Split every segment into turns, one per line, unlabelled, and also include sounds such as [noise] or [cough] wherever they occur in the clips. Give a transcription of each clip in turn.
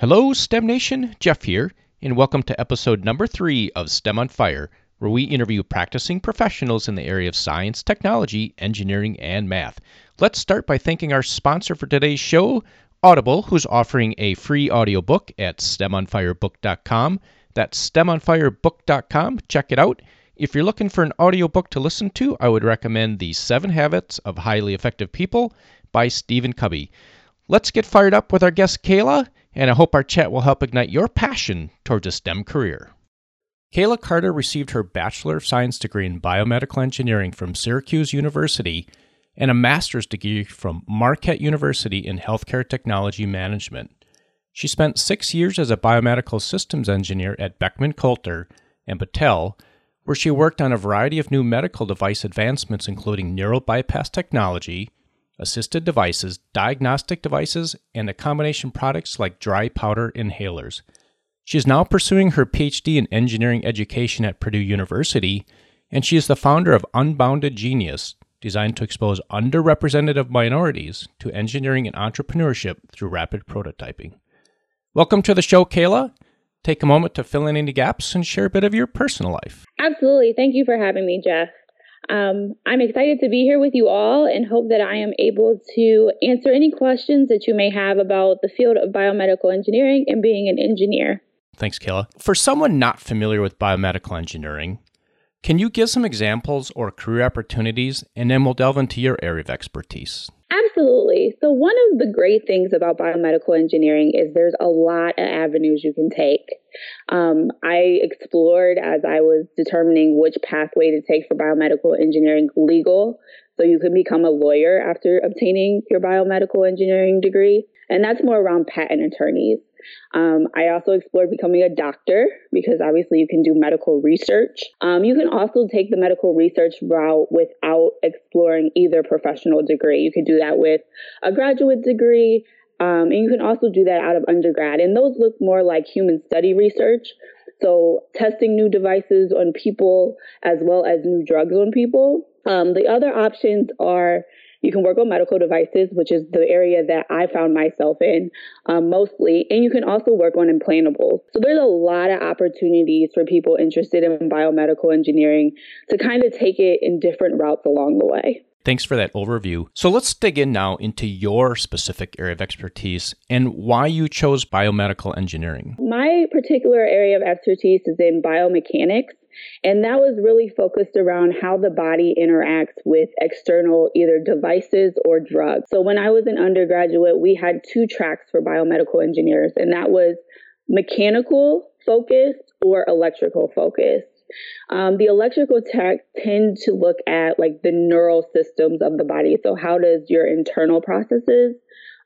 Hello, STEM Nation. Jeff here, and welcome to episode number three of STEM on Fire, where we interview practicing professionals in the area of science, technology, engineering, and math. Let's start by thanking our sponsor for today's show, Audible, who's offering a free audiobook at STEMOnFireBook.com. That's STEMOnFireBook.com. Check it out. If you're looking for an audiobook to listen to, I would recommend The Seven Habits of Highly Effective People by Stephen Covey. Let's get fired up with our guest, Kayla, and I hope our chat will help ignite your passion towards a STEM career. Kayla Carter received her Bachelor of Science degree in Biomedical Engineering from Syracuse University and a master's degree from Marquette University in Healthcare Technology Management. She spent six years as a biomedical systems engineer at Beckman Coulter and Battelle, where she worked on a variety of new medical device advancements, including neural bypass technology, assisted devices, diagnostic devices, and a combination products like dry powder inhalers. She is now pursuing her PhD in engineering education at Purdue University, and she is the founder of Unbounded Genius, designed to expose underrepresented minorities to engineering and entrepreneurship through rapid prototyping. Welcome to the show, Kayla. Take a moment to fill in any gaps and share a bit of your personal life.
Absolutely. Thank you for having me, Jeff. Um, I'm excited to be here with you all and hope that I am able to answer any questions that you may have about the field of biomedical engineering and being an engineer.
Thanks, Kayla. For someone not familiar with biomedical engineering, can you give some examples or career opportunities, and then we'll delve into your area of expertise?
Absolutely. So, one of the great things about biomedical engineering is there's a lot of avenues you can take. Um, I explored as I was determining which pathway to take for biomedical engineering legal. So, you can become a lawyer after obtaining your biomedical engineering degree, and that's more around patent attorneys. Um, I also explored becoming a doctor because obviously you can do medical research. Um, you can also take the medical research route without exploring either professional degree. You could do that with a graduate degree, um, and you can also do that out of undergrad. And those look more like human study research. So, testing new devices on people as well as new drugs on people. Um, the other options are you can work on medical devices, which is the area that I found myself in um, mostly. And you can also work on implantables. So there's a lot of opportunities for people interested in biomedical engineering to kind of take it in different routes along the way.
Thanks for that overview. So let's dig in now into your specific area of expertise and why you chose biomedical engineering.
My particular area of expertise is in biomechanics. And that was really focused around how the body interacts with external either devices or drugs. So when I was an undergraduate, we had two tracks for biomedical engineers, and that was mechanical focused or electrical focused. Um, the electrical tech tend to look at like the neural systems of the body. So how does your internal processes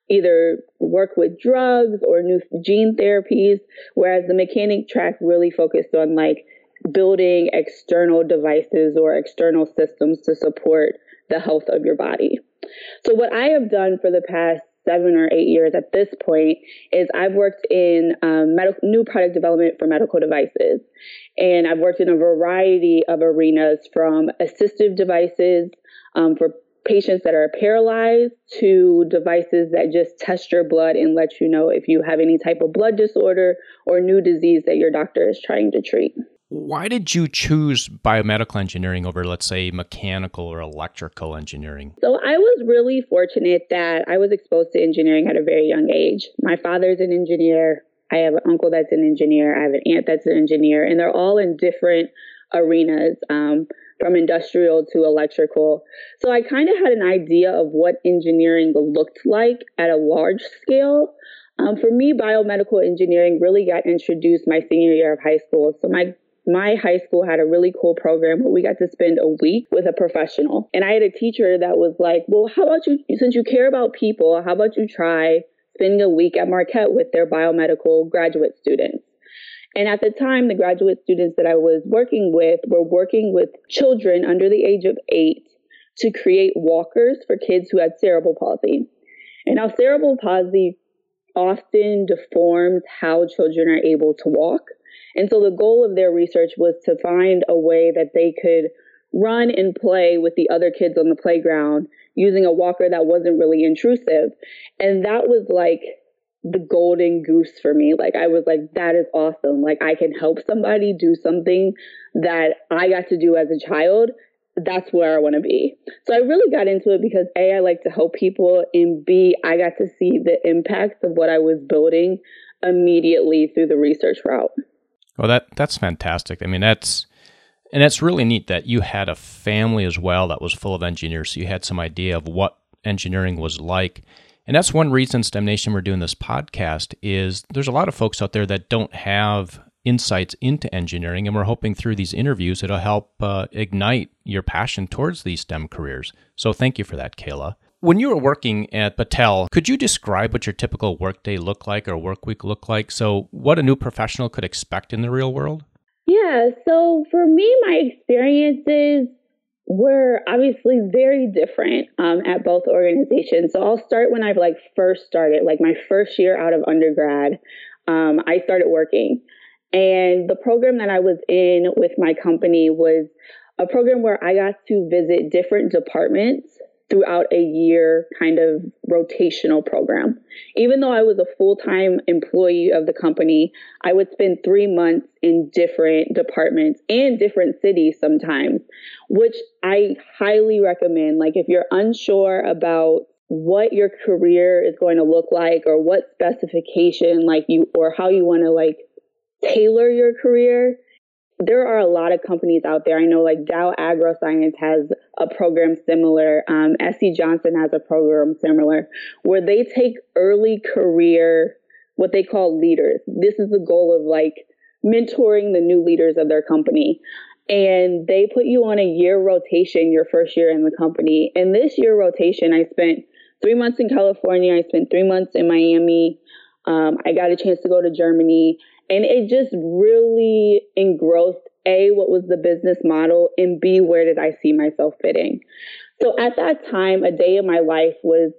either work with drugs or new gene therapies, whereas the mechanic track really focused on like building external devices or external systems to support the health of your body. So, what I have done for the past seven or eight years at this point is I've worked in um, new product development for medical devices. And I've worked in a variety of arenas from assistive devices um, for patients that are paralyzed to devices that just test your blood and let you know if you have any type of blood disorder or new disease that your doctor is trying to treat.
Why did you choose biomedical engineering over, let's say, mechanical or electrical engineering?
So, I was really fortunate that I was exposed to engineering at a very young age. My father's an engineer. I have an uncle that's an engineer. I have an aunt that's an engineer, and they're all in different arenas. Um, from industrial to electrical. So I kind of had an idea of what engineering looked like at a large scale. Um, for me, biomedical engineering really got introduced my senior year of high school. So my my high school had a really cool program where we got to spend a week with a professional. And I had a teacher that was like, well, how about you, since you care about people, how about you try spending a week at Marquette with their biomedical graduate students? And at the time, the graduate students that I was working with were working with children under the age of eight to create walkers for kids who had cerebral palsy. And now, cerebral palsy often deforms how children are able to walk. And so the goal of their research was to find a way that they could run and play with the other kids on the playground using a walker that wasn't really intrusive. And that was like the golden goose for me. Like I was like, that is awesome. Like I can help somebody do something that I got to do as a child. That's where I want to be. So I really got into it because A, I like to help people, and B, I got to see the impacts of what I was building immediately through the research route.
Well, that that's fantastic. I mean, that's and that's really neat that you had a family as well that was full of engineers. So you had some idea of what engineering was like. And that's one reason STEM Nation we're doing this podcast is there's a lot of folks out there that don't have insights into engineering, and we're hoping through these interviews it'll help uh, ignite your passion towards these STEM careers. So thank you for that, Kayla. When you were working at Battelle, could you describe what your typical workday looked like or work week looked like? So what a new professional could expect in the real world?
Yeah, so for me, my experiences were obviously very different um, at both organizations. So I'll start when I've like first started, like my first year out of undergrad. Um, I started working, and the program that I was in with my company was a program where I got to visit different departments throughout a year kind of rotational program. Even though I was a full time employee of the company, I would spend three months in different departments and different cities sometimes, which I highly recommend. Like, if you're unsure about what your career is going to look like or what specification like you or how you want to like tailor your career there are a lot of companies out there. I know like Dow AgroScience has a program similar. Um, SC Johnson has a program similar where they take early career, what they call leaders. This is the goal of like mentoring the new leaders of their company. And they put you on a year rotation your first year in the company. And this year rotation, I spent three months in California. I spent three months in Miami. Um, I got a chance to go to Germany and it just really engrossed A, what was the business model, and B, where did I see myself fitting? So at that time, a day in my life was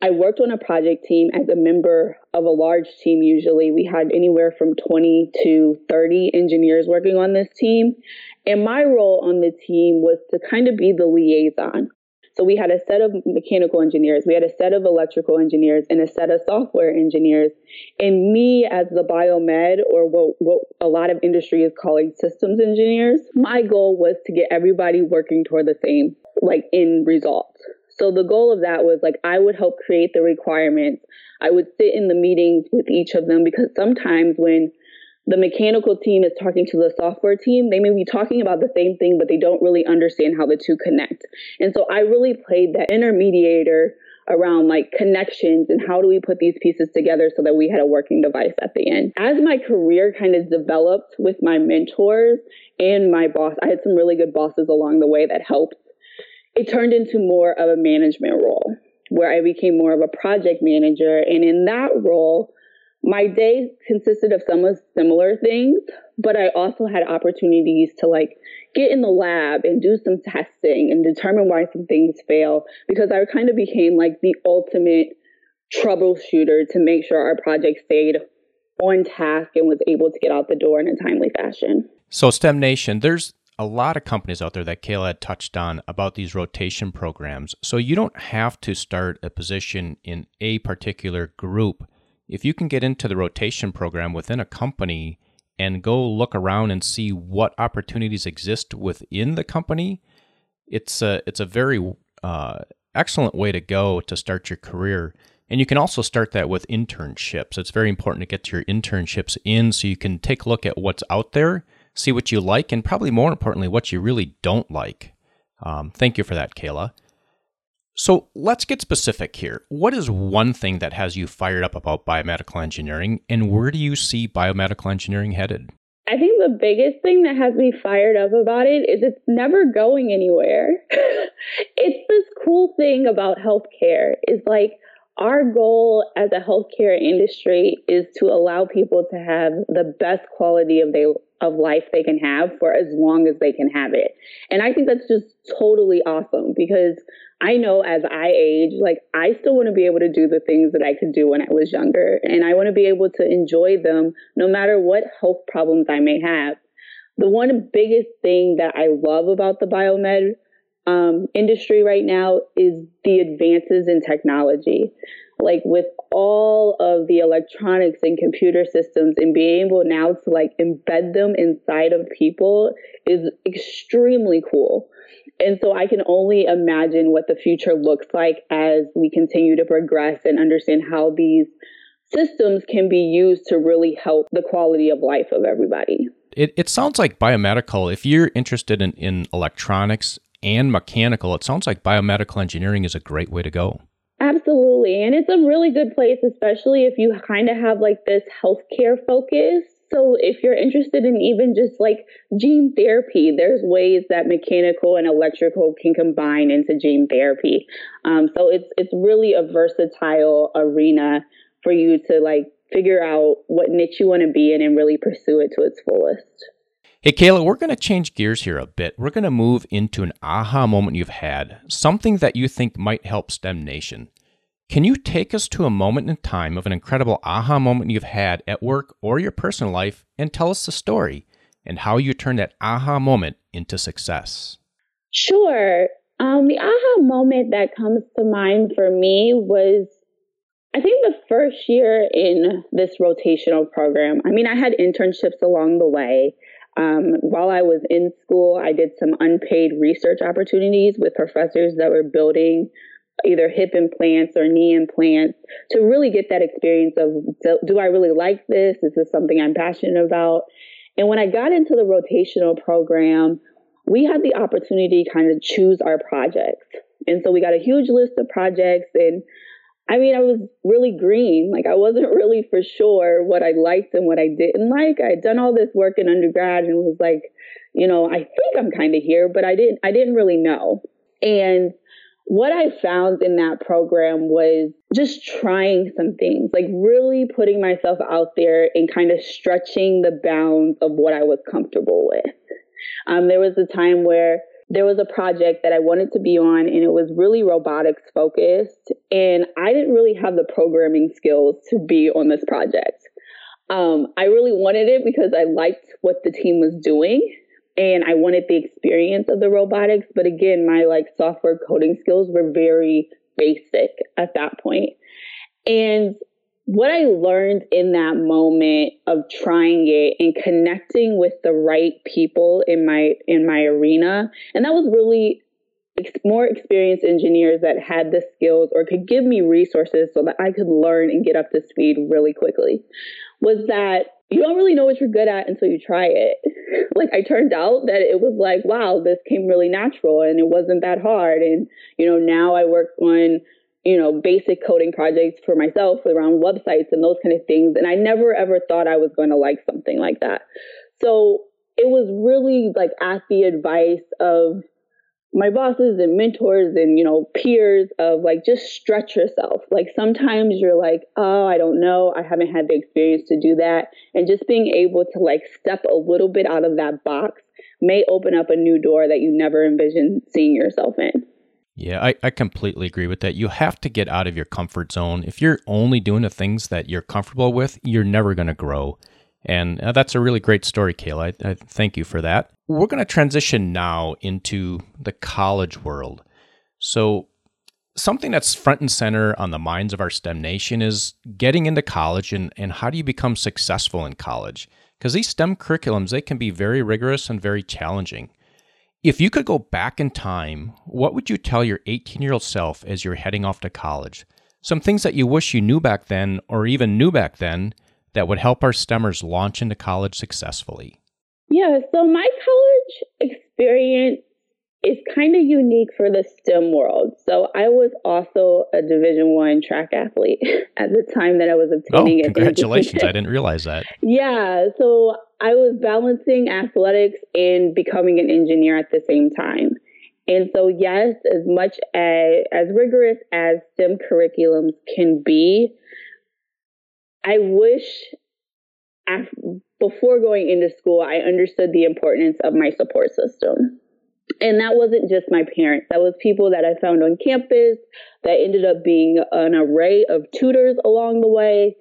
I worked on a project team as a member of a large team. Usually, we had anywhere from 20 to 30 engineers working on this team. And my role on the team was to kind of be the liaison. So we had a set of mechanical engineers, we had a set of electrical engineers, and a set of software engineers. And me, as the biomed, or what, what a lot of industry is calling systems engineers, my goal was to get everybody working toward the same, like, end result. So the goal of that was like I would help create the requirements. I would sit in the meetings with each of them because sometimes when the mechanical team is talking to the software team, they may be talking about the same thing, but they don't really understand how the two connect. And so I really played that intermediator around like connections and how do we put these pieces together so that we had a working device at the end. As my career kind of developed with my mentors and my boss, I had some really good bosses along the way that helped. It turned into more of a management role where I became more of a project manager. And in that role, my day consisted of some of similar things, but I also had opportunities to like get in the lab and do some testing and determine why some things fail because I kind of became like the ultimate troubleshooter to make sure our project stayed on task and was able to get out the door in a timely fashion.
So, STEM Nation, there's a lot of companies out there that Kayla had touched on about these rotation programs. So, you don't have to start a position in a particular group if you can get into the rotation program within a company and go look around and see what opportunities exist within the company, it's a it's a very uh, excellent way to go to start your career. And you can also start that with internships. It's very important to get your internships in so you can take a look at what's out there, see what you like, and probably more importantly, what you really don't like. Um, thank you for that, Kayla. So let's get specific here. What is one thing that has you fired up about biomedical engineering, and where do you see biomedical engineering headed?
I think the biggest thing that has me fired up about it is it's never going anywhere. [laughs] it's this cool thing about healthcare is like our goal as a healthcare industry is to allow people to have the best quality of they of life they can have for as long as they can have it. And I think that's just totally awesome because I know as I age, like I still want to be able to do the things that I could do when I was younger. And I want to be able to enjoy them no matter what health problems I may have. The one biggest thing that I love about the biomed um, industry right now is the advances in technology. Like with all of the electronics and computer systems and being able now to like embed them inside of people is extremely cool. And so I can only imagine what the future looks like as we continue to progress and understand how these systems can be used to really help the quality of life of everybody.
It, it sounds like biomedical, if you're interested in, in electronics and mechanical, it sounds like biomedical engineering is a great way to go.
Absolutely. And it's a really good place, especially if you kind of have like this healthcare focus. So if you're interested in even just like gene therapy, there's ways that mechanical and electrical can combine into gene therapy. Um, so it's it's really a versatile arena for you to like figure out what niche you want to be in and really pursue it to its fullest.
Hey, Kayla, we're going to change gears here a bit. We're going to move into an aha moment you've had, something that you think might help STEM Nation. Can you take us to a moment in time of an incredible aha moment you've had at work or your personal life and tell us the story and how you turned that aha moment into success?
Sure. Um, the aha moment that comes to mind for me was I think the first year in this rotational program, I mean, I had internships along the way. Um, while I was in school, I did some unpaid research opportunities with professors that were building either hip implants or knee implants to really get that experience of do, do I really like this? Is this something I'm passionate about? And when I got into the rotational program, we had the opportunity to kind of choose our projects. And so we got a huge list of projects and I mean, I was really green. Like I wasn't really for sure what I liked and what I didn't like. I had done all this work in undergrad and was like, you know, I think I'm kind of here, but I didn't I didn't really know. And what I found in that program was just trying some things, like really putting myself out there and kind of stretching the bounds of what I was comfortable with. Um, there was a time where there was a project that I wanted to be on and it was really robotics focused. And I didn't really have the programming skills to be on this project. Um, I really wanted it because I liked what the team was doing and I wanted the experience of the robotics. But again, my like software coding skills were very basic at that point. And what I learned in that moment of trying it and connecting with the right people in my in my arena, and that was really more experienced engineers that had the skills or could give me resources so that I could learn and get up to speed really quickly, was that you don't really know what you're good at until you try it. [laughs] Like I turned out that it was like, wow, this came really natural and it wasn't that hard. And, you know, now I work on you know, basic coding projects for myself around websites and those kind of things. And I never ever thought I was going to like something like that. So it was really like at the advice of my bosses and mentors and, you know, peers of like, just stretch yourself. Like sometimes you're like, oh, I don't know. I haven't had the experience to do that. And just being able to like step a little bit out of that box may open up a new door that you never envisioned seeing yourself in.
Yeah, I, I completely agree with that. You have to get out of your comfort zone. If you're only doing the things that you're comfortable with, you're never going to grow. And uh, that's a really great story, Kayla. I, I thank you for that. We're going to transition now into the college world. So, something that's front and center on the minds of our STEM nation is getting into college and, and how do you become successful in college? Because these STEM curriculums, they can be very rigorous and very challenging. If you could go back in time, what would you tell your 18 year old self as you're heading off to college? Some things that you wish you knew back then, or even knew back then, that would help our STEMers launch into college successfully?
Yeah, so my college experience is kind of unique for the STEM world. So I was also a Division One track athlete [laughs] at the time that I was oh, obtaining.
Oh, [laughs] congratulations! I didn't realize that.
Yeah, so I was balancing athletics and becoming an engineer at the same time. And so, yes, as much as, as rigorous as STEM curriculums can be, I wish before going into school, I understood the importance of my support system. And that wasn't just my parents. That was people that I found on campus that ended up being an array of tutors along the way.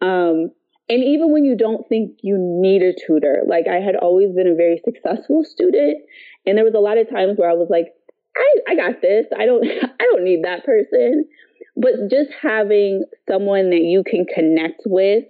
Um, and even when you don't think you need a tutor, like I had always been a very successful student. And there was a lot of times where I was like, I, I got this. I don't, [laughs] I don't need that person. but just having someone that you can connect with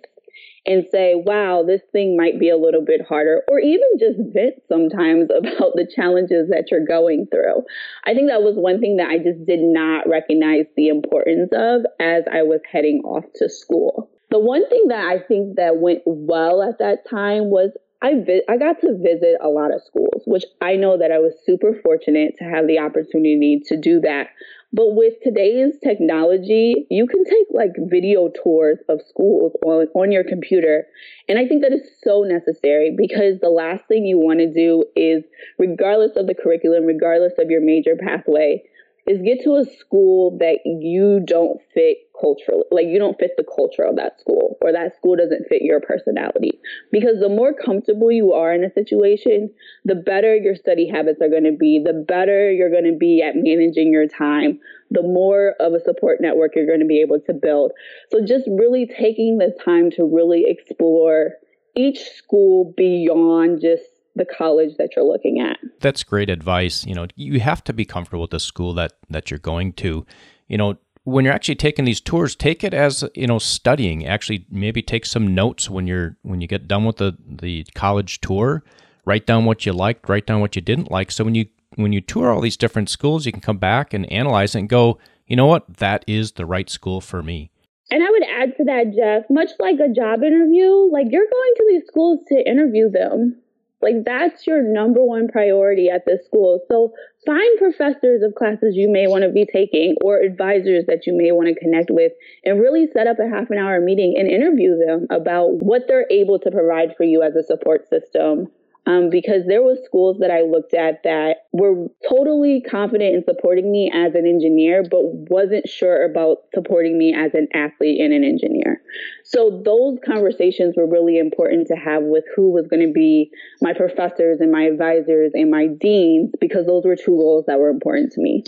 and say, wow, this thing might be a little bit harder, or even just vent sometimes [laughs] about the challenges that you're going through. I think that was one thing that I just did not recognize the importance of as I was heading off to school. The one thing that I think that went well at that time was I vi- I got to visit a lot of schools, which I know that I was super fortunate to have the opportunity to do that. But with today's technology, you can take like video tours of schools on, on your computer. And I think that is so necessary because the last thing you want to do is, regardless of the curriculum, regardless of your major pathway, is get to a school that you don't fit culturally, like you don't fit the culture of that school, or that school doesn't fit your personality. Because the more comfortable you are in a situation, the better your study habits are going to be, the better you're going to be at managing your time, the more of a support network you're going to be able to build. So just really taking the time to really explore each school beyond just the college that you're looking at.
That's great advice. You know, you have to be comfortable with the school that that you're going to. You know, when you're actually taking these tours, take it as you know studying. Actually, maybe take some notes when you're when you get done with the the college tour. Write down what you liked, write down what you didn't like. So when you when you tour all these different schools, you can come back and analyze and go, you know what, that is the right school for me.
And I would add to that, Jeff, much like a job interview, like you're going to these schools to interview them. Like that's your number one priority at this school. So find professors of classes you may want to be taking or advisors that you may want to connect with and really set up a half an hour meeting and interview them about what they're able to provide for you as a support system um, because there was schools that I looked at that were totally confident in supporting me as an engineer, but wasn't sure about supporting me as an athlete and an engineer. So those conversations were really important to have with who was going to be my professors and my advisors and my deans, because those were two roles that were important to me.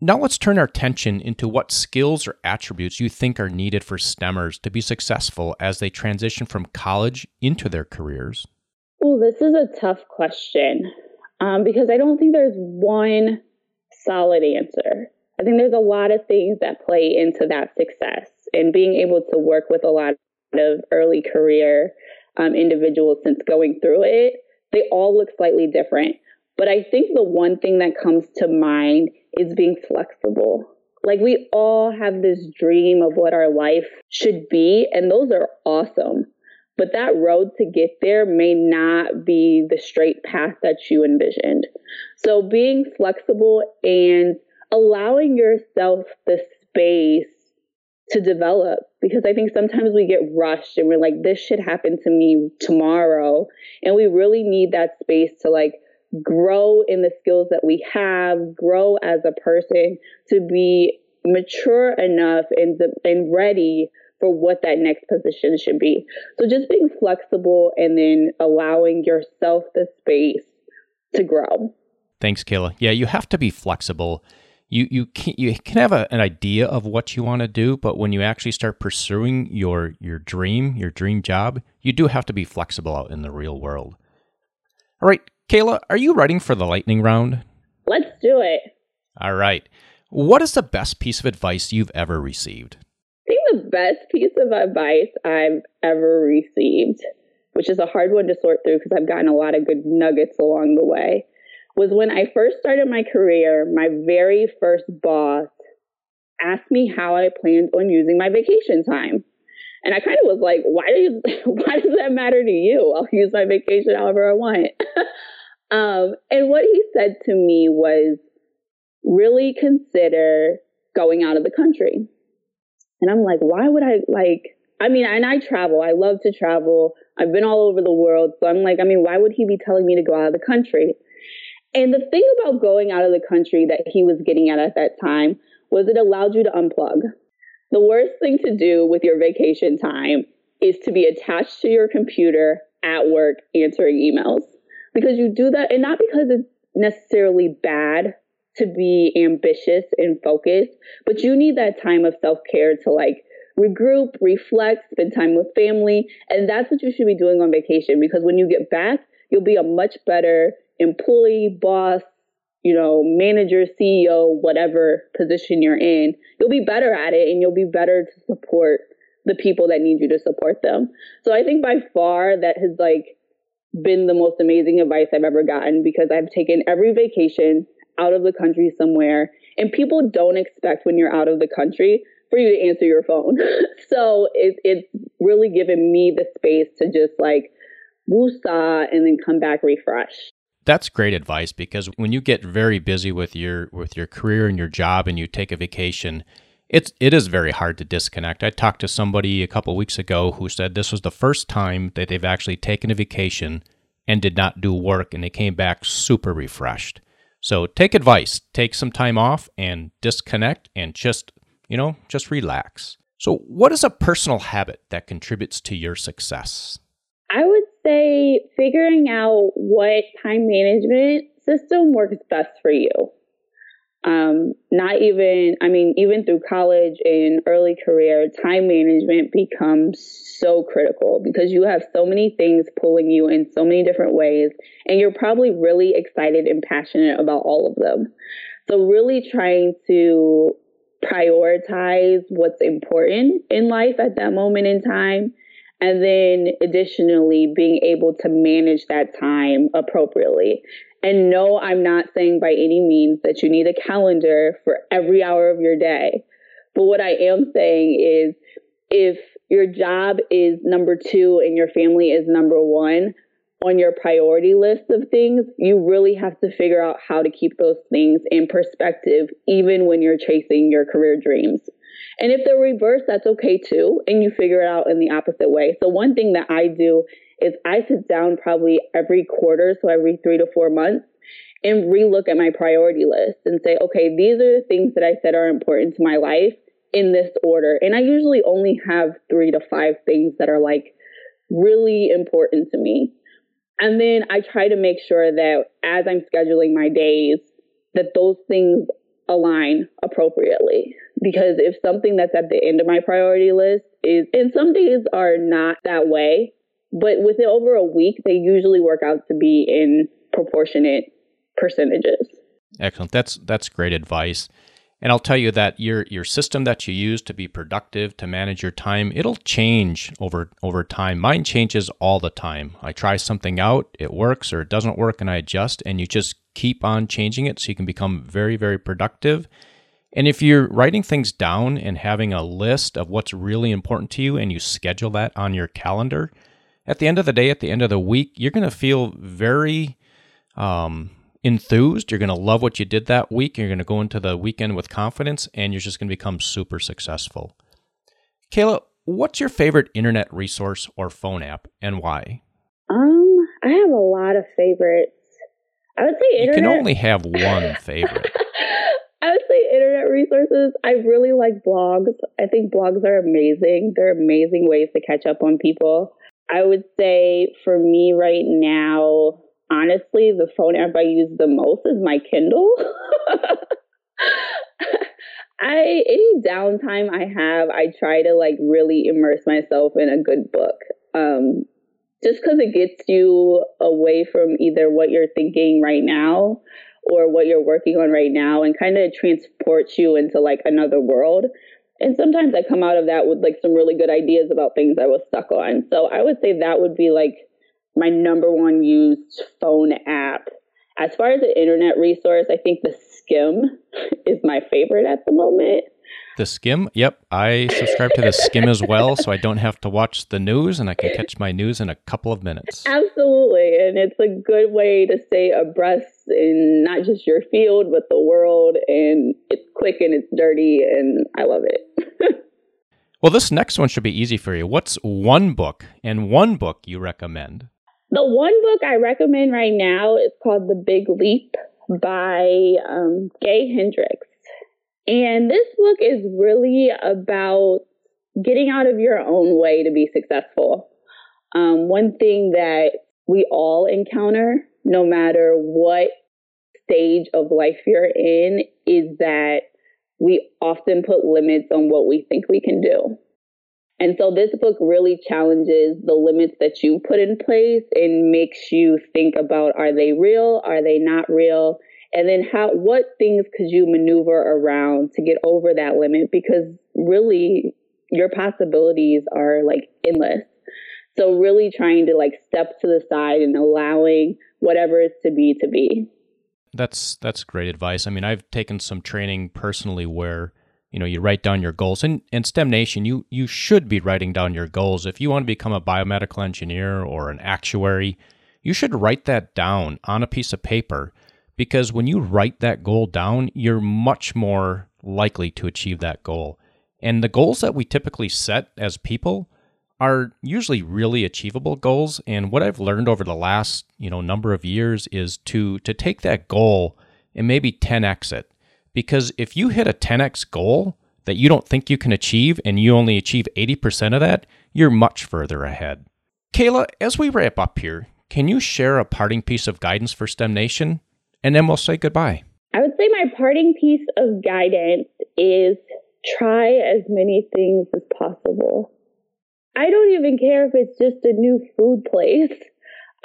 Now let's turn our attention into what skills or attributes you think are needed for STEMers to be successful as they transition from college into their careers.
Oh, this is a tough question um, because I don't think there's one solid answer. I think there's a lot of things that play into that success and being able to work with a lot of early career um, individuals since going through it. They all look slightly different. But I think the one thing that comes to mind is being flexible. Like we all have this dream of what our life should be, and those are awesome. But that road to get there may not be the straight path that you envisioned. So being flexible and allowing yourself the space to develop because I think sometimes we get rushed and we're like, this should happen to me tomorrow. And we really need that space to like grow in the skills that we have, grow as a person to be mature enough and, and ready for what that next position should be. So just being flexible and then allowing yourself the space to grow.
Thanks, Kayla. Yeah, you have to be flexible. You you can you can have a, an idea of what you want to do, but when you actually start pursuing your your dream, your dream job, you do have to be flexible out in the real world. All right, Kayla, are you ready for the lightning round?
Let's do it.
All right. What is the best piece of advice you've ever received?
The best piece of advice I've ever received, which is a hard one to sort through because I've gotten a lot of good nuggets along the way, was when I first started my career, my very first boss asked me how I planned on using my vacation time. And I kind of was like, why do you, [laughs] why does that matter to you? I'll use my vacation however I want. [laughs] um, and what he said to me was really consider going out of the country. And I'm like, why would I like, I mean, and I travel. I love to travel. I've been all over the world. So I'm like, I mean, why would he be telling me to go out of the country? And the thing about going out of the country that he was getting at at that time was it allowed you to unplug. The worst thing to do with your vacation time is to be attached to your computer at work answering emails because you do that, and not because it's necessarily bad to be ambitious and focused, but you need that time of self care to like regroup, reflect, spend time with family. And that's what you should be doing on vacation because when you get back, you'll be a much better employee, boss, you know, manager, CEO, whatever position you're in, you'll be better at it and you'll be better to support the people that need you to support them. So I think by far that has like been the most amazing advice I've ever gotten because I've taken every vacation out of the country somewhere and people don't expect when you're out of the country for you to answer your phone. [laughs] so it, it's really given me the space to just like woosah and then come back refreshed.
That's great advice because when you get very busy with your with your career and your job and you take a vacation, it's it is very hard to disconnect. I talked to somebody a couple weeks ago who said this was the first time that they've actually taken a vacation and did not do work and they came back super refreshed. So take advice, take some time off and disconnect and just, you know, just relax. So what is a personal habit that contributes to your success?
I would say figuring out what time management system works best for you. Um, not even, I mean, even through college and early career, time management becomes so critical because you have so many things pulling you in so many different ways, and you're probably really excited and passionate about all of them. So, really trying to prioritize what's important in life at that moment in time and then additionally, being able to manage that time appropriately. And no, I'm not saying by any means that you need a calendar for every hour of your day. But what I am saying is if your job is number two and your family is number one on your priority list of things, you really have to figure out how to keep those things in perspective, even when you're chasing your career dreams. And if they're reversed, that's okay too. And you figure it out in the opposite way. So one thing that I do is I sit down probably every quarter, so every three to four months, and relook at my priority list and say, okay, these are the things that I said are important to my life in this order. And I usually only have three to five things that are like really important to me. And then I try to make sure that as I'm scheduling my days, that those things align appropriately because if something that's at the end of my priority list is, and some days are not that way, but within over a week, they usually work out to be in proportionate percentages.
Excellent. That's that's great advice. And I'll tell you that your your system that you use to be productive, to manage your time, it'll change over over time. Mine changes all the time. I try something out, it works or it doesn't work and I adjust and you just keep on changing it so you can become very very productive and if you're writing things down and having a list of what's really important to you and you schedule that on your calendar, at the end of the day, at the end of the week, you're going to feel very um, enthused. You're going to love what you did that week. You're going to go into the weekend with confidence and you're just going to become super successful. Kayla, what's your favorite internet resource or phone app and why?
Um, I have a lot of favorites. I would say internet.
You can only have one [laughs] favorite.
I would say internet resources. I really like blogs. I think blogs are amazing. They're amazing ways to catch up on people. I would say for me right now, honestly, the phone app I use the most is my Kindle. [laughs] I any downtime I have, I try to like really immerse myself in a good book. Um, just because it gets you away from either what you're thinking right now or what you're working on right now and kind of transports you into like another world. And sometimes I come out of that with like some really good ideas about things I was stuck on. So I would say that would be like my number one used phone app. As far as an internet resource, I think the Skimm [laughs] is my favorite at the moment.
The Skimm? Yep. I subscribe to the Skimm as well, so I don't have to watch the news and I can catch my news in a couple of minutes.
Absolutely. And it's a good way to stay abreast in not just your field, but the world. And it's quick and it's dirty, and I love it. [laughs]
well, this next one should be easy for you. What's one book and one book you recommend?
The one book I recommend right now is called The Big Leap by um, Gay Hendricks. And this book is really about getting out of your own way to be successful. Um, one thing that we all encounter, no matter what stage of life you're in, is that we often put limits on what we think we can do. And so this book really challenges the limits that you put in place and makes you think about are they real? Are they not real? And then how what things could you maneuver around to get over that limit because really your possibilities are like endless. So really trying to like step to the side and allowing whatever is to be to be.
That's that's great advice. I mean, I've taken some training personally where you know you write down your goals and in STEM Nation you you should be writing down your goals if you want to become a biomedical engineer or an actuary. You should write that down on a piece of paper because when you write that goal down, you're much more likely to achieve that goal. And the goals that we typically set as people are usually really achievable goals and what I've learned over the last, you know, number of years is to to take that goal and maybe 10x it. Because if you hit a 10x goal that you don't think you can achieve and you only achieve 80% of that, you're much further ahead. Kayla, as we wrap up here, can you share a parting piece of guidance for STEM Nation? And then we'll say goodbye.
I would say my parting piece of guidance is try as many things as possible. I don't even care if it's just a new food place.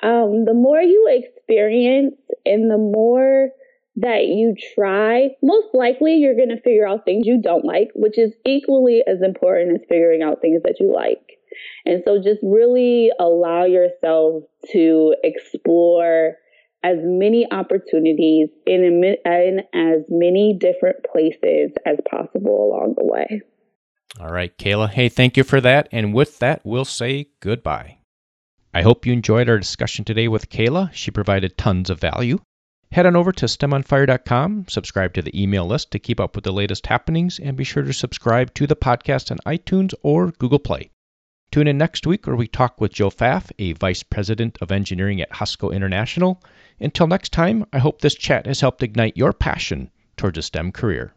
Um, the more you experience and the more that you try, most likely you're going to figure out things you don't like, which is equally as important as figuring out things that you like. And so just really allow yourself to explore as many opportunities in, in as many different places as possible along the way.
All right, Kayla. Hey, thank you for that. And with that, we'll say goodbye. I hope you enjoyed our discussion today with Kayla. She provided tons of value. Head on over to STEMonfire.com, subscribe to the email list to keep up with the latest happenings, and be sure to subscribe to the podcast on iTunes or Google Play. Tune in next week where we talk with Joe Pfaff, a Vice President of Engineering at Husco International. Until next time, I hope this chat has helped ignite your passion towards a STEM career.